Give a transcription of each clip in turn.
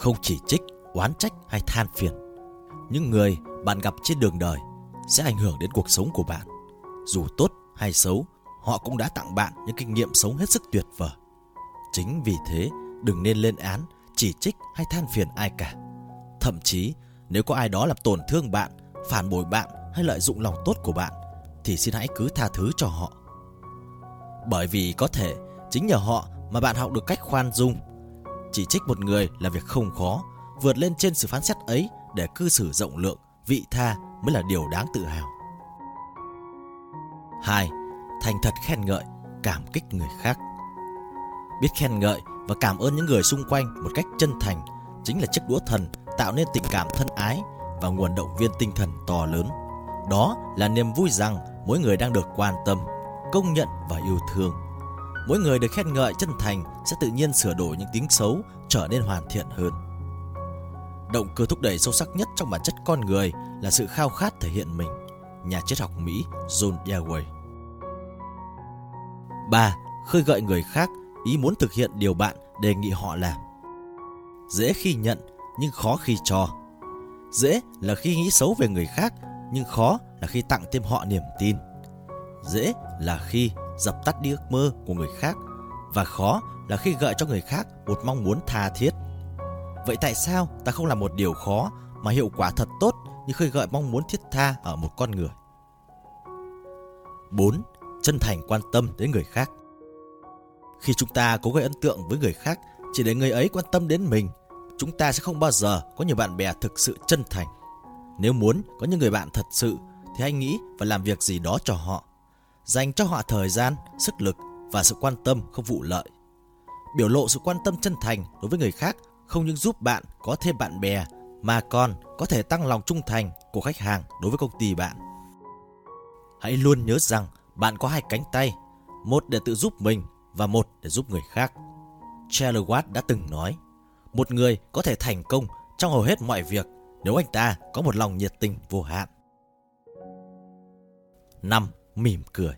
Không chỉ trích, oán trách hay than phiền. Những người bạn gặp trên đường đời sẽ ảnh hưởng đến cuộc sống của bạn. Dù tốt hay xấu, họ cũng đã tặng bạn những kinh nghiệm sống hết sức tuyệt vời. Chính vì thế, đừng nên lên án, chỉ trích hay than phiền ai cả. Thậm chí, nếu có ai đó làm tổn thương bạn, phản bội bạn hay lợi dụng lòng tốt của bạn, thì xin hãy cứ tha thứ cho họ. Bởi vì có thể chính nhờ họ mà bạn học được cách khoan dung. Chỉ trích một người là việc không khó, vượt lên trên sự phán xét ấy để cư xử rộng lượng, vị tha mới là điều đáng tự hào. 2. Thành thật khen ngợi, cảm kích người khác. Biết khen ngợi và cảm ơn những người xung quanh một cách chân thành chính là chiếc đũa thần tạo nên tình cảm thân ái và nguồn động viên tinh thần to lớn. Đó là niềm vui rằng mỗi người đang được quan tâm, công nhận và yêu thương. Mỗi người được khen ngợi chân thành sẽ tự nhiên sửa đổi những tính xấu, trở nên hoàn thiện hơn. Động cơ thúc đẩy sâu sắc nhất trong bản chất con người là sự khao khát thể hiện mình. Nhà triết học Mỹ John Dewey 3. Khơi gợi người khác ý muốn thực hiện điều bạn đề nghị họ làm. Dễ khi nhận, nhưng khó khi cho. Dễ là khi nghĩ xấu về người khác, nhưng khó là khi tặng thêm họ niềm tin. Dễ là khi dập tắt đi ước mơ của người khác và khó là khi gợi cho người khác một mong muốn tha thiết. Vậy tại sao ta không làm một điều khó mà hiệu quả thật tốt như khơi gợi mong muốn thiết tha ở một con người? 4. Chân thành quan tâm đến người khác. Khi chúng ta cố gây ấn tượng với người khác chỉ để người ấy quan tâm đến mình, chúng ta sẽ không bao giờ có nhiều bạn bè thực sự chân thành. Nếu muốn có những người bạn thật sự thì hãy nghĩ và làm việc gì đó cho họ. Dành cho họ thời gian, sức lực và sự quan tâm không vụ lợi. Biểu lộ sự quan tâm chân thành đối với người khác không những giúp bạn có thêm bạn bè mà còn có thể tăng lòng trung thành của khách hàng đối với công ty bạn. Hãy luôn nhớ rằng bạn có hai cánh tay, một để tự giúp mình và một để giúp người khác. Charles Watt đã từng nói, một người có thể thành công trong hầu hết mọi việc nếu anh ta có một lòng nhiệt tình vô hạn. 5. Mỉm cười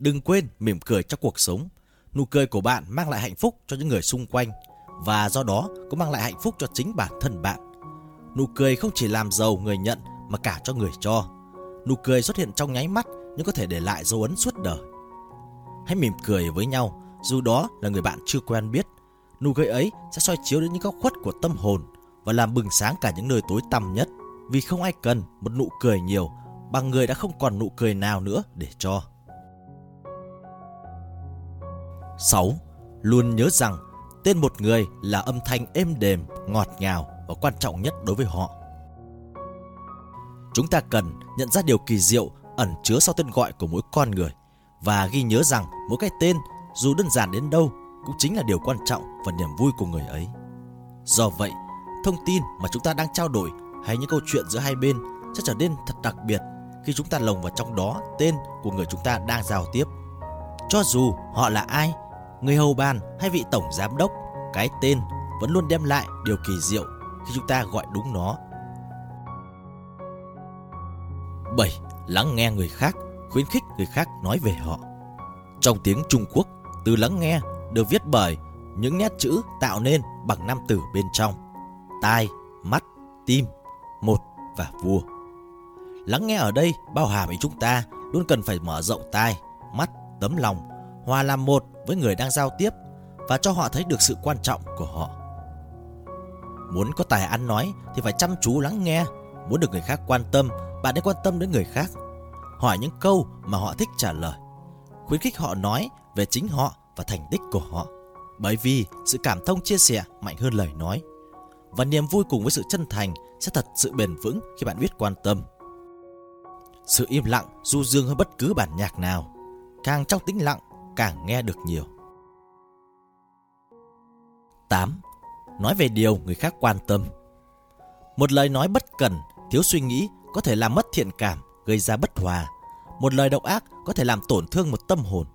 Đừng quên mỉm cười trong cuộc sống. Nụ cười của bạn mang lại hạnh phúc cho những người xung quanh và do đó cũng mang lại hạnh phúc cho chính bản thân bạn. Nụ cười không chỉ làm giàu người nhận mà cả cho người cho. Nụ cười xuất hiện trong nháy mắt nhưng có thể để lại dấu ấn suốt đời. Hãy mỉm cười với nhau, dù đó là người bạn chưa quen biết. Nụ cười ấy sẽ soi chiếu đến những góc khuất của tâm hồn và làm bừng sáng cả những nơi tối tăm nhất. Vì không ai cần một nụ cười nhiều bằng người đã không còn nụ cười nào nữa để cho. 6. Luôn nhớ rằng tên một người là âm thanh êm đềm, ngọt ngào và quan trọng nhất đối với họ. Chúng ta cần nhận ra điều kỳ diệu ẩn chứa sau tên gọi của mỗi con người và ghi nhớ rằng mỗi cái tên dù đơn giản đến đâu cũng chính là điều quan trọng và niềm vui của người ấy. Do vậy, thông tin mà chúng ta đang trao đổi hay những câu chuyện giữa hai bên sẽ trở nên thật đặc biệt khi chúng ta lồng vào trong đó tên của người chúng ta đang giao tiếp. Cho dù họ là ai, người hầu bàn hay vị tổng giám đốc, cái tên vẫn luôn đem lại điều kỳ diệu khi chúng ta gọi đúng nó. 7. Lắng nghe người khác, khuyến khích người khác nói về họ. Trong tiếng Trung Quốc, từ lắng nghe được viết bởi những nét chữ tạo nên bằng năm từ bên trong. Tai, mắt, tim, một và vua. Lắng nghe ở đây bao hàm ý chúng ta luôn cần phải mở rộng tai, mắt, tấm lòng, hòa làm một với người đang giao tiếp và cho họ thấy được sự quan trọng của họ. Muốn có tài ăn nói thì phải chăm chú lắng nghe, muốn được người khác quan tâm, bạn nên quan tâm đến người khác. Hỏi những câu mà họ thích trả lời. Khuyến khích họ nói về chính họ và thành tích của họ. Bởi vì sự cảm thông chia sẻ mạnh hơn lời nói. Và niềm vui cùng với sự chân thành sẽ thật sự bền vững khi bạn biết quan tâm. Sự im lặng du dương hơn bất cứ bản nhạc nào. Càng trong tĩnh lặng, càng nghe được nhiều. 8. Nói về điều người khác quan tâm. Một lời nói bất cần, thiếu suy nghĩ có thể làm mất thiện cảm, gây ra bất hòa. Một lời độc ác có thể làm tổn thương một tâm hồn.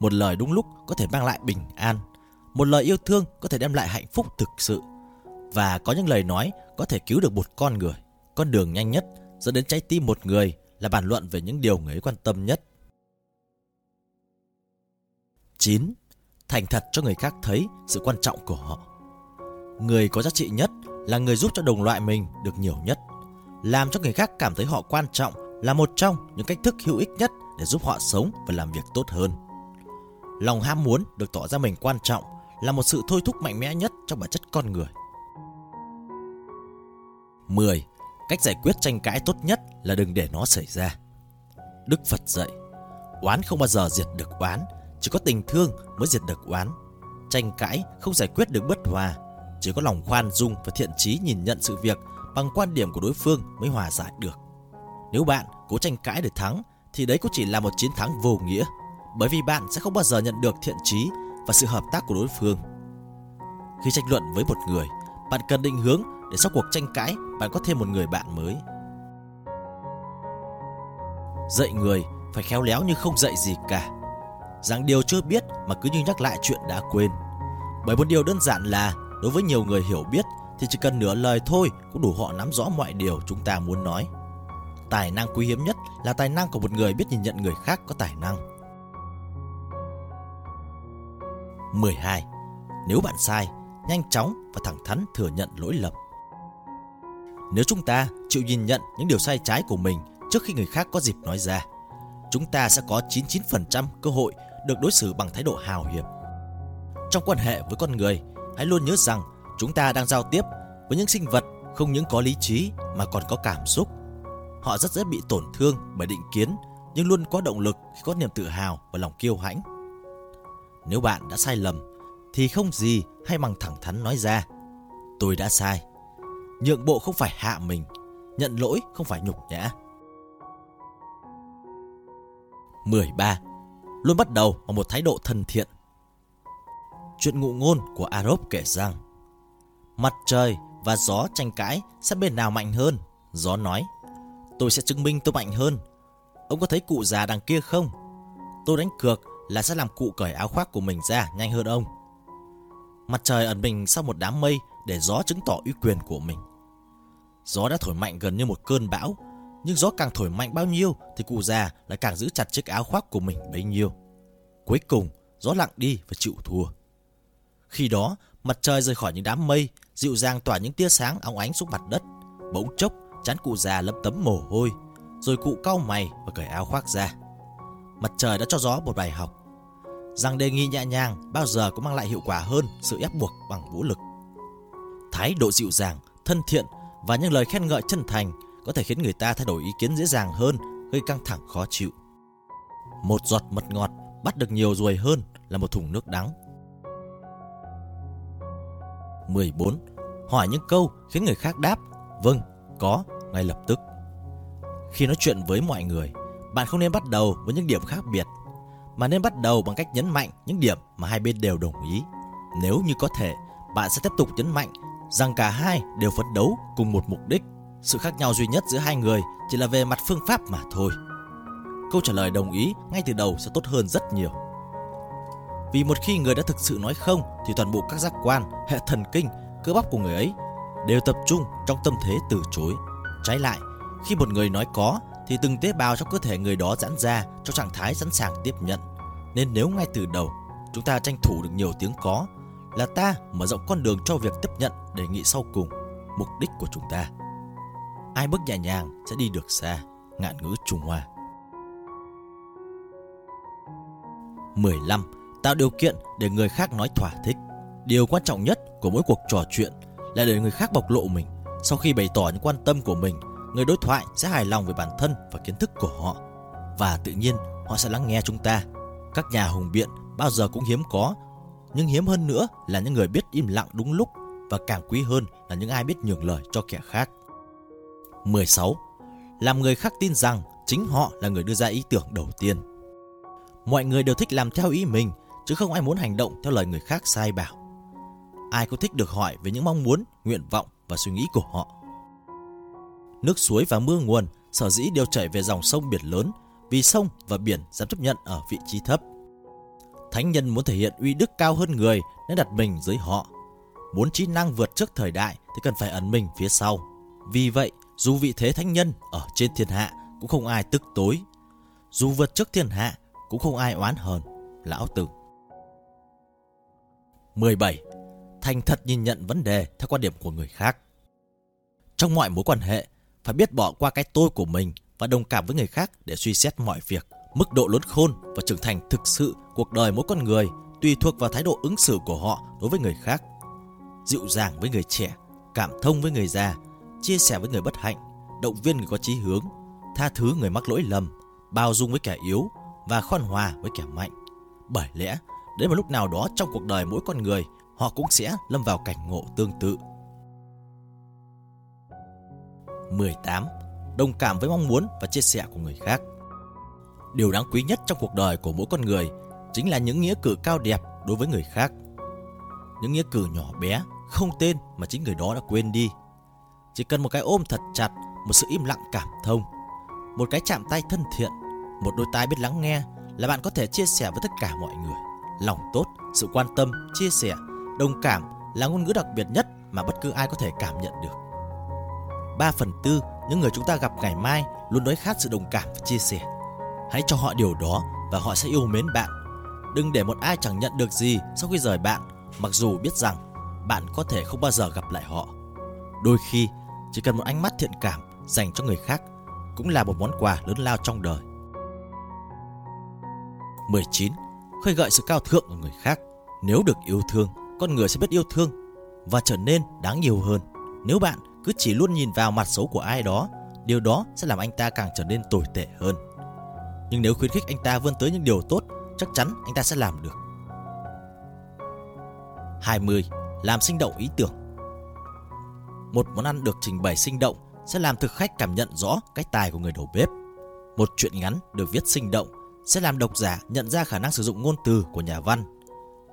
Một lời đúng lúc có thể mang lại bình an. Một lời yêu thương có thể đem lại hạnh phúc thực sự. Và có những lời nói có thể cứu được một con người. Con đường nhanh nhất dẫn đến trái tim một người là bàn luận về những điều người ấy quan tâm nhất. 9. Thành thật cho người khác thấy sự quan trọng của họ. Người có giá trị nhất là người giúp cho đồng loại mình được nhiều nhất. Làm cho người khác cảm thấy họ quan trọng là một trong những cách thức hữu ích nhất để giúp họ sống và làm việc tốt hơn. Lòng ham muốn được tỏ ra mình quan trọng là một sự thôi thúc mạnh mẽ nhất trong bản chất con người. 10. Cách giải quyết tranh cãi tốt nhất là đừng để nó xảy ra. Đức Phật dạy, oán không bao giờ diệt được oán, chỉ có tình thương mới diệt được oán. Tranh cãi không giải quyết được bất hòa, chỉ có lòng khoan dung và thiện trí nhìn nhận sự việc bằng quan điểm của đối phương mới hòa giải được. Nếu bạn cố tranh cãi để thắng thì đấy cũng chỉ là một chiến thắng vô nghĩa, bởi vì bạn sẽ không bao giờ nhận được thiện trí và sự hợp tác của đối phương. Khi tranh luận với một người, bạn cần định hướng để sau cuộc tranh cãi bạn có thêm một người bạn mới. Dạy người phải khéo léo như không dạy gì cả. Rằng điều chưa biết mà cứ như nhắc lại chuyện đã quên. Bởi một điều đơn giản là đối với nhiều người hiểu biết thì chỉ cần nửa lời thôi cũng đủ họ nắm rõ mọi điều chúng ta muốn nói. Tài năng quý hiếm nhất là tài năng của một người biết nhìn nhận người khác có tài năng. 12. Nếu bạn sai, nhanh chóng và thẳng thắn thừa nhận lỗi lầm. Nếu chúng ta chịu nhìn nhận những điều sai trái của mình trước khi người khác có dịp nói ra, chúng ta sẽ có 99% cơ hội được đối xử bằng thái độ hào hiệp. Trong quan hệ với con người, hãy luôn nhớ rằng chúng ta đang giao tiếp với những sinh vật không những có lý trí mà còn có cảm xúc. Họ rất dễ bị tổn thương bởi định kiến nhưng luôn có động lực khi có niềm tự hào và lòng kiêu hãnh. Nếu bạn đã sai lầm thì không gì hay bằng thẳng thắn nói ra. Tôi đã sai. Nhượng bộ không phải hạ mình, nhận lỗi không phải nhục nhã. 13. Luôn bắt đầu bằng một thái độ thân thiện. Chuyện ngụ ngôn của Arop kể rằng Mặt trời và gió tranh cãi sẽ bên nào mạnh hơn? Gió nói Tôi sẽ chứng minh tôi mạnh hơn. Ông có thấy cụ già đằng kia không? Tôi đánh cược là sẽ làm cụ cởi áo khoác của mình ra nhanh hơn ông. Mặt trời ẩn mình sau một đám mây để gió chứng tỏ uy quyền của mình. Gió đã thổi mạnh gần như một cơn bão, nhưng gió càng thổi mạnh bao nhiêu thì cụ già lại càng giữ chặt chiếc áo khoác của mình bấy nhiêu. Cuối cùng, gió lặng đi và chịu thua. Khi đó, mặt trời rời khỏi những đám mây, dịu dàng tỏa những tia sáng óng ánh xuống mặt đất. Bỗng chốc, chán cụ già lấm tấm mồ hôi, rồi cụ cau mày và cởi áo khoác ra. Mặt trời đã cho gió một bài học rằng đề nghị nhẹ nhàng bao giờ cũng mang lại hiệu quả hơn sự ép buộc bằng vũ lực. Thái độ dịu dàng, thân thiện và những lời khen ngợi chân thành có thể khiến người ta thay đổi ý kiến dễ dàng hơn, gây căng thẳng khó chịu. Một giọt mật ngọt bắt được nhiều ruồi hơn là một thùng nước đắng. 14. Hỏi những câu khiến người khác đáp vâng, có ngay lập tức. Khi nói chuyện với mọi người, bạn không nên bắt đầu với những điểm khác biệt mà nên bắt đầu bằng cách nhấn mạnh những điểm mà hai bên đều đồng ý. Nếu như có thể, bạn sẽ tiếp tục nhấn mạnh rằng cả hai đều phấn đấu cùng một mục đích. Sự khác nhau duy nhất giữa hai người chỉ là về mặt phương pháp mà thôi. Câu trả lời đồng ý ngay từ đầu sẽ tốt hơn rất nhiều. Vì một khi người đã thực sự nói không thì toàn bộ các giác quan, hệ thần kinh, cơ bắp của người ấy đều tập trung trong tâm thế từ chối. Trái lại, khi một người nói có thì từng tế bào trong cơ thể người đó giãn ra trong trạng thái sẵn sàng tiếp nhận. Nên nếu ngay từ đầu chúng ta tranh thủ được nhiều tiếng có là ta mở rộng con đường cho việc tiếp nhận đề nghị sau cùng, mục đích của chúng ta. Ai bước nhẹ nhàng sẽ đi được xa, ngạn ngữ Trung Hoa. 15. Tạo điều kiện để người khác nói thỏa thích. Điều quan trọng nhất của mỗi cuộc trò chuyện là để người khác bộc lộ mình. Sau khi bày tỏ những quan tâm của mình người đối thoại sẽ hài lòng về bản thân và kiến thức của họ và tự nhiên họ sẽ lắng nghe chúng ta. Các nhà hùng biện bao giờ cũng hiếm có, nhưng hiếm hơn nữa là những người biết im lặng đúng lúc và càng quý hơn là những ai biết nhường lời cho kẻ khác. 16. Làm người khác tin rằng chính họ là người đưa ra ý tưởng đầu tiên. Mọi người đều thích làm theo ý mình, chứ không ai muốn hành động theo lời người khác sai bảo. Ai cũng thích được hỏi về những mong muốn, nguyện vọng và suy nghĩ của họ. Nước suối và mưa nguồn sở dĩ đều chảy về dòng sông biển lớn vì sông và biển dám chấp nhận ở vị trí thấp. Thánh nhân muốn thể hiện uy đức cao hơn người nên đặt mình dưới họ. Muốn trí năng vượt trước thời đại thì cần phải ẩn mình phía sau. Vì vậy, dù vị thế thánh nhân ở trên thiên hạ cũng không ai tức tối. Dù vượt trước thiên hạ cũng không ai oán hờn. Lão Tử 17. thành thật nhìn nhận vấn đề theo quan điểm của người khác. Trong mọi mối quan hệ, phải biết bỏ qua cái tôi của mình và đồng cảm với người khác để suy xét mọi việc. Mức độ lớn khôn và trưởng thành thực sự cuộc đời mỗi con người tùy thuộc vào thái độ ứng xử của họ đối với người khác. Dịu dàng với người trẻ, cảm thông với người già, chia sẻ với người bất hạnh, động viên người có chí hướng, tha thứ người mắc lỗi lầm, bao dung với kẻ yếu và khoan hòa với kẻ mạnh. Bởi lẽ, đến một lúc nào đó trong cuộc đời mỗi con người, họ cũng sẽ lâm vào cảnh ngộ tương tự. 18. Đồng cảm với mong muốn và chia sẻ của người khác. Điều đáng quý nhất trong cuộc đời của mỗi con người chính là những nghĩa cử cao đẹp đối với người khác. Những nghĩa cử nhỏ bé, không tên mà chính người đó đã quên đi. Chỉ cần một cái ôm thật chặt, một sự im lặng cảm thông, một cái chạm tay thân thiện, một đôi tai biết lắng nghe là bạn có thể chia sẻ với tất cả mọi người. Lòng tốt, sự quan tâm, chia sẻ, đồng cảm là ngôn ngữ đặc biệt nhất mà bất cứ ai có thể cảm nhận được. 3 phần tư những người chúng ta gặp ngày mai luôn đói khát sự đồng cảm và chia sẻ. Hãy cho họ điều đó và họ sẽ yêu mến bạn. Đừng để một ai chẳng nhận được gì sau khi rời bạn, mặc dù biết rằng bạn có thể không bao giờ gặp lại họ. Đôi khi, chỉ cần một ánh mắt thiện cảm dành cho người khác cũng là một món quà lớn lao trong đời. 19. Khơi gợi sự cao thượng của người khác. Nếu được yêu thương, con người sẽ biết yêu thương và trở nên đáng yêu hơn. Nếu bạn cứ chỉ luôn nhìn vào mặt xấu của ai đó, điều đó sẽ làm anh ta càng trở nên tồi tệ hơn. Nhưng nếu khuyến khích anh ta vươn tới những điều tốt, chắc chắn anh ta sẽ làm được. 20. Làm sinh động ý tưởng một món ăn được trình bày sinh động sẽ làm thực khách cảm nhận rõ cái tài của người đầu bếp. Một chuyện ngắn được viết sinh động sẽ làm độc giả nhận ra khả năng sử dụng ngôn từ của nhà văn.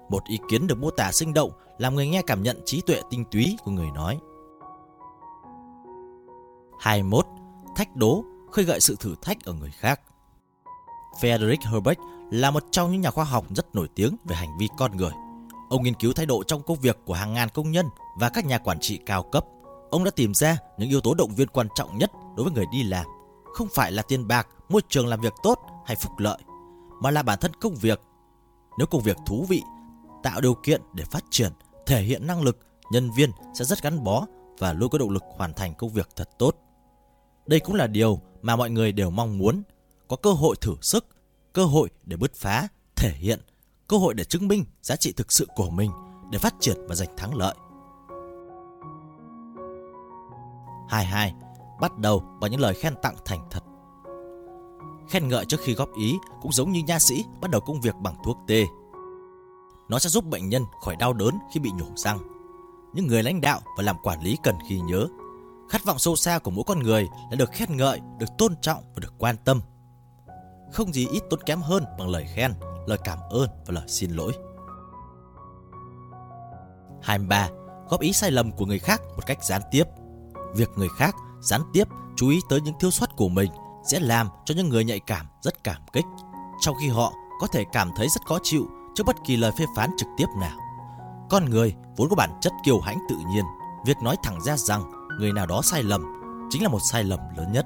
Một ý kiến được mô tả sinh động làm người nghe cảm nhận trí tuệ tinh túy của người nói. 21. Thách đố, khơi gợi sự thử thách ở người khác. Frederick Herbert là một trong những nhà khoa học rất nổi tiếng về hành vi con người. Ông nghiên cứu thái độ trong công việc của hàng ngàn công nhân và các nhà quản trị cao cấp. Ông đã tìm ra những yếu tố động viên quan trọng nhất đối với người đi làm, không phải là tiền bạc, môi trường làm việc tốt hay phúc lợi, mà là bản thân công việc. Nếu công việc thú vị, tạo điều kiện để phát triển, thể hiện năng lực, nhân viên sẽ rất gắn bó và luôn có động lực hoàn thành công việc thật tốt. Đây cũng là điều mà mọi người đều mong muốn, có cơ hội thử sức, cơ hội để bứt phá, thể hiện, cơ hội để chứng minh giá trị thực sự của mình để phát triển và giành thắng lợi. 22. Bắt đầu bằng những lời khen tặng thành thật. Khen ngợi trước khi góp ý cũng giống như nha sĩ bắt đầu công việc bằng thuốc tê. Nó sẽ giúp bệnh nhân khỏi đau đớn khi bị nhổ răng. Những người lãnh đạo và làm quản lý cần ghi nhớ Khát vọng sâu xa của mỗi con người là được khen ngợi, được tôn trọng và được quan tâm. Không gì ít tốn kém hơn bằng lời khen, lời cảm ơn và lời xin lỗi. 23. Góp ý sai lầm của người khác một cách gián tiếp. Việc người khác gián tiếp chú ý tới những thiếu sót của mình sẽ làm cho những người nhạy cảm rất cảm kích, trong khi họ có thể cảm thấy rất khó chịu trước bất kỳ lời phê phán trực tiếp nào. Con người vốn có bản chất kiêu hãnh tự nhiên, việc nói thẳng ra rằng người nào đó sai lầm chính là một sai lầm lớn nhất.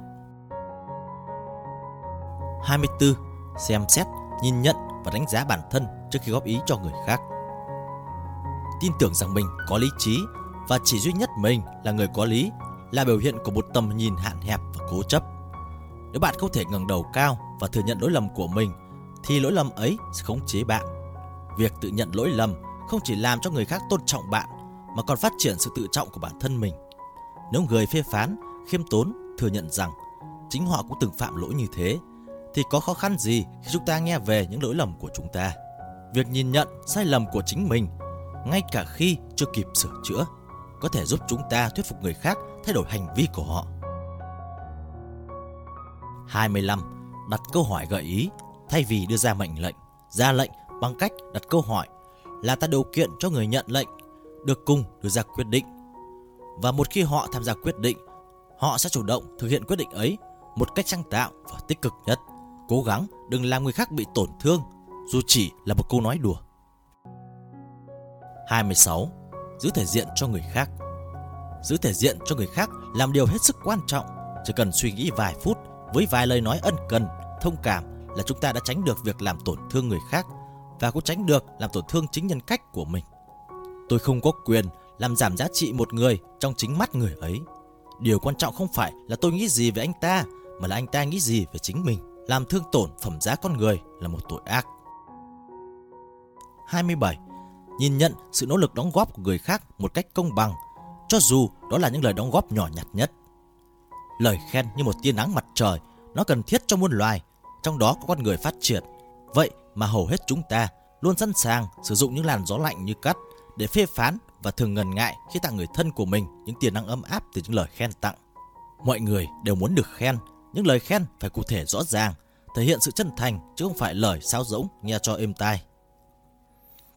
24. Xem xét, nhìn nhận và đánh giá bản thân trước khi góp ý cho người khác. Tin tưởng rằng mình có lý trí và chỉ duy nhất mình là người có lý là biểu hiện của một tầm nhìn hạn hẹp và cố chấp. Nếu bạn không thể ngẩng đầu cao và thừa nhận lỗi lầm của mình thì lỗi lầm ấy sẽ khống chế bạn. Việc tự nhận lỗi lầm không chỉ làm cho người khác tôn trọng bạn mà còn phát triển sự tự trọng của bản thân mình. Nếu người phê phán, khiêm tốn thừa nhận rằng chính họ cũng từng phạm lỗi như thế, thì có khó khăn gì khi chúng ta nghe về những lỗi lầm của chúng ta? Việc nhìn nhận sai lầm của chính mình, ngay cả khi chưa kịp sửa chữa, có thể giúp chúng ta thuyết phục người khác thay đổi hành vi của họ. 25. Đặt câu hỏi gợi ý thay vì đưa ra mệnh lệnh. Ra lệnh bằng cách đặt câu hỏi là tạo điều kiện cho người nhận lệnh được cùng đưa ra quyết định và một khi họ tham gia quyết định, họ sẽ chủ động thực hiện quyết định ấy một cách sáng tạo và tích cực nhất. Cố gắng đừng làm người khác bị tổn thương, dù chỉ là một câu nói đùa. 26. Giữ thể diện cho người khác Giữ thể diện cho người khác làm điều hết sức quan trọng. Chỉ cần suy nghĩ vài phút với vài lời nói ân cần, thông cảm là chúng ta đã tránh được việc làm tổn thương người khác và cũng tránh được làm tổn thương chính nhân cách của mình. Tôi không có quyền làm giảm giá trị một người trong chính mắt người ấy. Điều quan trọng không phải là tôi nghĩ gì về anh ta, mà là anh ta nghĩ gì về chính mình. Làm thương tổn phẩm giá con người là một tội ác. 27. Nhìn nhận sự nỗ lực đóng góp của người khác một cách công bằng, cho dù đó là những lời đóng góp nhỏ nhặt nhất. Lời khen như một tia nắng mặt trời, nó cần thiết cho muôn loài, trong đó có con người phát triển. Vậy mà hầu hết chúng ta luôn sẵn sàng sử dụng những làn gió lạnh như cắt để phê phán và thường ngần ngại khi tặng người thân của mình những tiền năng ấm áp từ những lời khen tặng. Mọi người đều muốn được khen, những lời khen phải cụ thể rõ ràng, thể hiện sự chân thành chứ không phải lời sao rỗng nghe cho êm tai.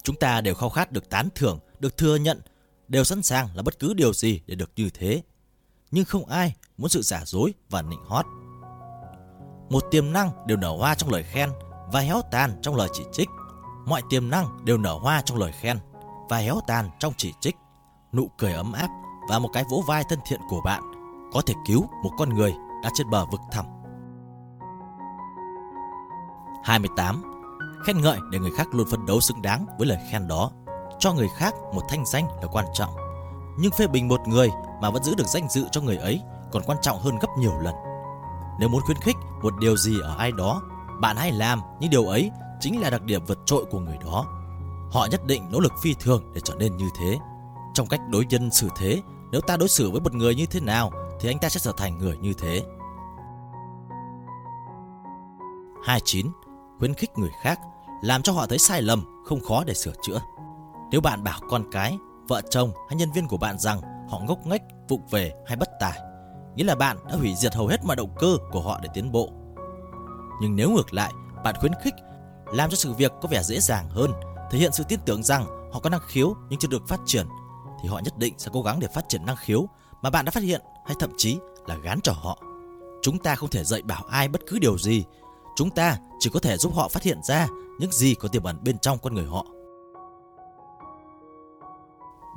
Chúng ta đều khao khát được tán thưởng, được thừa nhận, đều sẵn sàng là bất cứ điều gì để được như thế. Nhưng không ai muốn sự giả dối và nịnh hót. Một tiềm năng đều nở hoa trong lời khen và héo tàn trong lời chỉ trích. Mọi tiềm năng đều nở hoa trong lời khen và héo tàn trong chỉ trích. Nụ cười ấm áp và một cái vỗ vai thân thiện của bạn có thể cứu một con người đã trên bờ vực thẳm. 28. Khen ngợi để người khác luôn phấn đấu xứng đáng với lời khen đó. Cho người khác một thanh danh là quan trọng. Nhưng phê bình một người mà vẫn giữ được danh dự cho người ấy còn quan trọng hơn gấp nhiều lần. Nếu muốn khuyến khích một điều gì ở ai đó, bạn hãy làm những điều ấy chính là đặc điểm vượt trội của người đó. Họ nhất định nỗ lực phi thường để trở nên như thế. Trong cách đối nhân xử thế, nếu ta đối xử với một người như thế nào thì anh ta sẽ trở thành người như thế. 29. Khuyến khích người khác, làm cho họ thấy sai lầm, không khó để sửa chữa. Nếu bạn bảo con cái, vợ chồng hay nhân viên của bạn rằng họ ngốc nghếch, vụng về hay bất tài, nghĩa là bạn đã hủy diệt hầu hết mọi động cơ của họ để tiến bộ. Nhưng nếu ngược lại, bạn khuyến khích, làm cho sự việc có vẻ dễ dàng hơn, thể hiện sự tin tưởng rằng họ có năng khiếu nhưng chưa được phát triển, thì họ nhất định sẽ cố gắng để phát triển năng khiếu mà bạn đã phát hiện hay thậm chí là gán cho họ. Chúng ta không thể dạy bảo ai bất cứ điều gì, chúng ta chỉ có thể giúp họ phát hiện ra những gì có tiềm ẩn bên trong con người họ.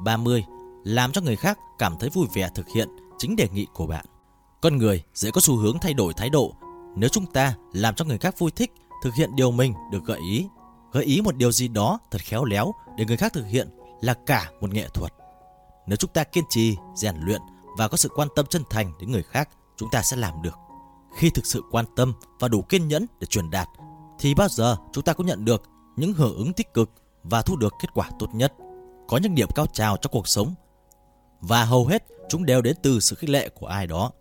30. Làm cho người khác cảm thấy vui vẻ thực hiện chính đề nghị của bạn. Con người dễ có xu hướng thay đổi thái độ nếu chúng ta làm cho người khác vui thích thực hiện điều mình được gợi ý. Gợi ý một điều gì đó thật khéo léo để người khác thực hiện là cả một nghệ thuật. Nếu chúng ta kiên trì, rèn luyện và có sự quan tâm chân thành đến người khác, chúng ta sẽ làm được. Khi thực sự quan tâm và đủ kiên nhẫn để truyền đạt, thì bao giờ chúng ta cũng nhận được những hưởng ứng tích cực và thu được kết quả tốt nhất. Có những điểm cao trào trong cuộc sống. Và hầu hết chúng đều đến từ sự khích lệ của ai đó.